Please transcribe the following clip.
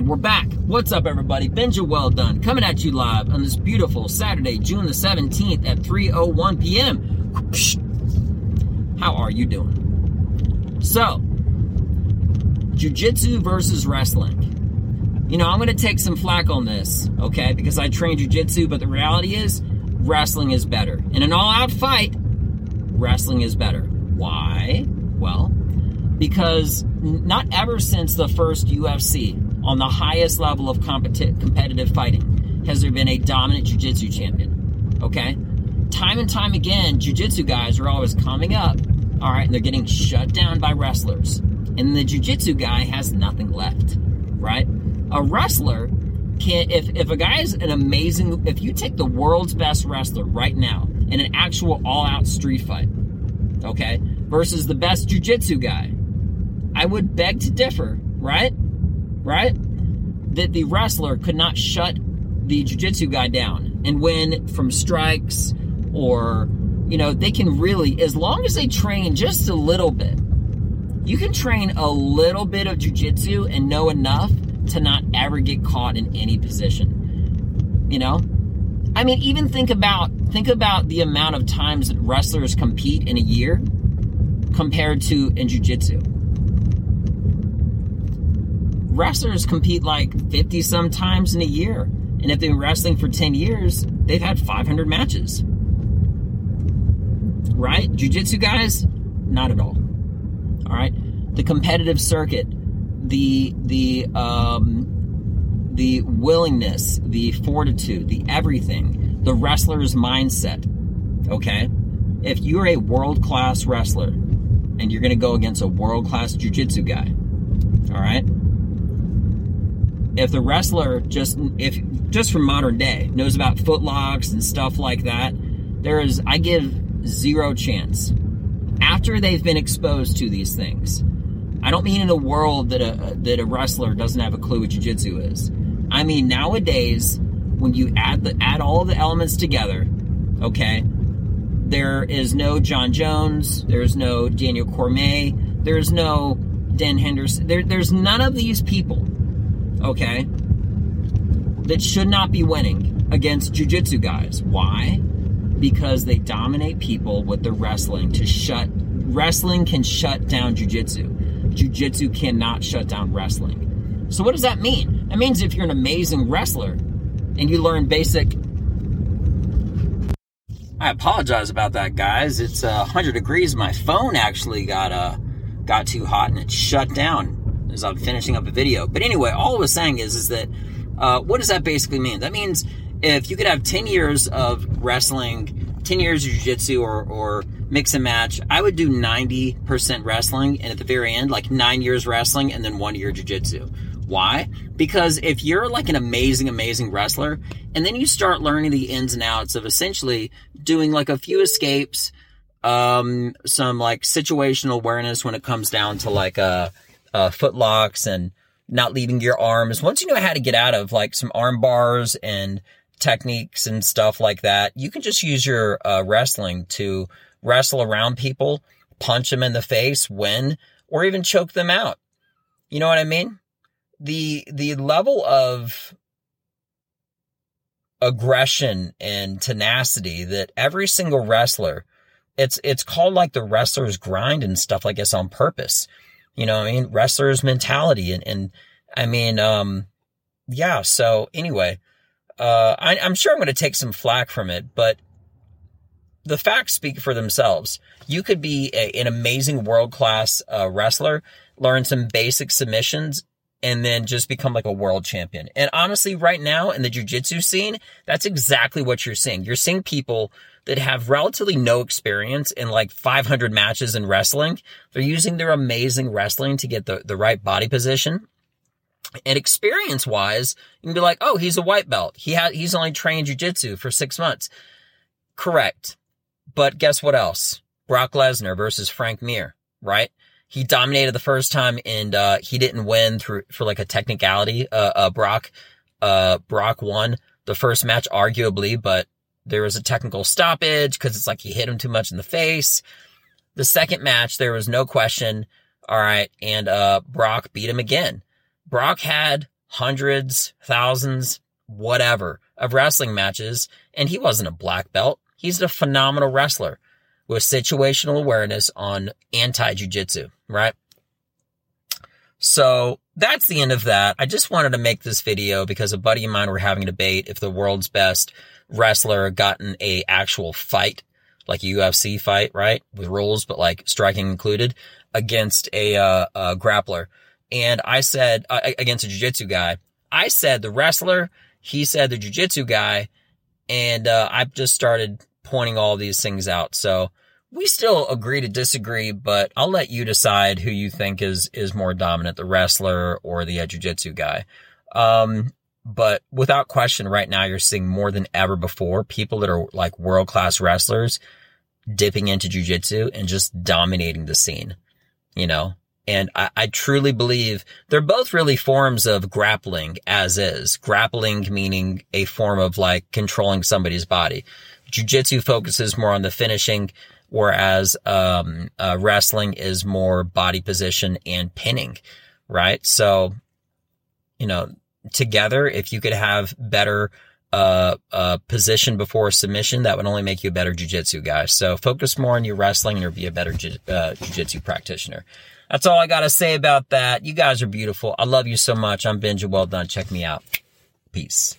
And we're back. What's up, everybody? Benja Welldone coming at you live on this beautiful Saturday, June the 17th at 3.01 p.m. How are you doing? So, Jiu-Jitsu versus wrestling. You know, I'm going to take some flack on this, okay? Because I train Jiu-Jitsu, but the reality is, wrestling is better. In an all-out fight, wrestling is better. Why? Well, because not ever since the first UFC on the highest level of competi- competitive fighting has there been a dominant jiu-jitsu champion. Okay? Time and time again, jiu-jitsu guys are always coming up, all right, and they're getting shut down by wrestlers. And the jiu-jitsu guy has nothing left, right? A wrestler can if if a guy is an amazing if you take the world's best wrestler right now in an actual all-out street fight, okay, versus the best jiu-jitsu guy, I would beg to differ, right? Right? That the wrestler could not shut the jiu-jitsu guy down and win from strikes or you know, they can really as long as they train just a little bit. You can train a little bit of jiu-jitsu and know enough to not ever get caught in any position. You know? I mean, even think about think about the amount of times that wrestlers compete in a year compared to in jiu-jitsu wrestlers compete like 50 some times in a year. And if they've been wrestling for 10 years, they've had 500 matches. Right? Jiu jitsu guys, not at all. All right? The competitive circuit, the, the, um, the willingness, the fortitude, the everything, the wrestler's mindset. Okay? If you're a world class wrestler and you're going to go against a world class jiu jitsu guy, all right? If the wrestler just if just from modern day knows about footlocks and stuff like that, there is I give zero chance after they've been exposed to these things. I don't mean in a world that a that a wrestler doesn't have a clue what jiu-jitsu is. I mean nowadays when you add the add all the elements together, okay? There is no Jon Jones, there's no Daniel Cormier, there's no Dan Henderson. There, there's none of these people okay, that should not be winning against jiu-jitsu guys. Why? Because they dominate people with the wrestling to shut wrestling can shut down jiu-jitsu. Jiu-jitsu cannot shut down wrestling. So what does that mean? That means if you're an amazing wrestler and you learn basic I apologize about that, guys. It's uh, 100 degrees. My phone actually got uh, got too hot and it shut down as I'm finishing up a video. But anyway, all I was saying is, is that uh, what does that basically mean? That means if you could have 10 years of wrestling, 10 years of jiu-jitsu or, or mix and match, I would do 90% wrestling and at the very end, like nine years wrestling and then one year jiu-jitsu. Why? Because if you're like an amazing, amazing wrestler, and then you start learning the ins and outs of essentially doing like a few escapes, um, some like situational awareness when it comes down to like, uh, uh, footlocks and not leaving your arms. Once you know how to get out of like some arm bars and techniques and stuff like that, you can just use your uh, wrestling to wrestle around people, punch them in the face, win, or even choke them out. You know what I mean? The the level of aggression and tenacity that every single wrestler it's it's called like the wrestler's grind and stuff like this on purpose. You know, I mean, wrestler's mentality and, and I mean, um, yeah. So anyway, uh, I, am sure I'm going to take some flack from it, but the facts speak for themselves. You could be a, an amazing world class uh, wrestler, learn some basic submissions, and then just become like a world champion. And honestly, right now in the jujitsu scene, that's exactly what you're seeing. You're seeing people that have relatively no experience in like 500 matches in wrestling. They're using their amazing wrestling to get the, the right body position. And experience wise, you can be like, oh, he's a white belt. He had, he's only trained jujitsu for six months. Correct. But guess what else? Brock Lesnar versus Frank Mir, right? He dominated the first time and, uh, he didn't win through, for like a technicality. Uh, uh, Brock, uh, Brock won the first match arguably, but there was a technical stoppage because it's like he hit him too much in the face. The second match, there was no question. All right. And, uh, Brock beat him again. Brock had hundreds, thousands, whatever of wrestling matches. And he wasn't a black belt. He's a phenomenal wrestler with situational awareness on anti jujitsu, right? So that's the end of that. I just wanted to make this video because a buddy of mine were having a debate if the world's best wrestler gotten a actual fight, like a UFC fight, right? With rules, but like striking included against a, uh, a grappler. And I said, uh, against a jiu-jitsu guy, I said the wrestler, he said the jiu-jitsu guy, and, uh, I just started pointing all these things out. So we still agree to disagree, but I'll let you decide who you think is, is more dominant, the wrestler or the jiu-jitsu guy. Um, but without question, right now you're seeing more than ever before people that are like world class wrestlers dipping into jujitsu and just dominating the scene, you know? And I, I, truly believe they're both really forms of grappling as is. Grappling meaning a form of like controlling somebody's body. Jiu-jitsu focuses more on the finishing, whereas um, uh, wrestling is more body position and pinning, right? So, you know, together, if you could have better uh, uh, position before submission, that would only make you a better jiu-jitsu guy. So focus more on your wrestling and you'll be a better uh, jujitsu practitioner. That's all I got to say about that. You guys are beautiful. I love you so much. I'm Benja. Well done. Check me out. Peace.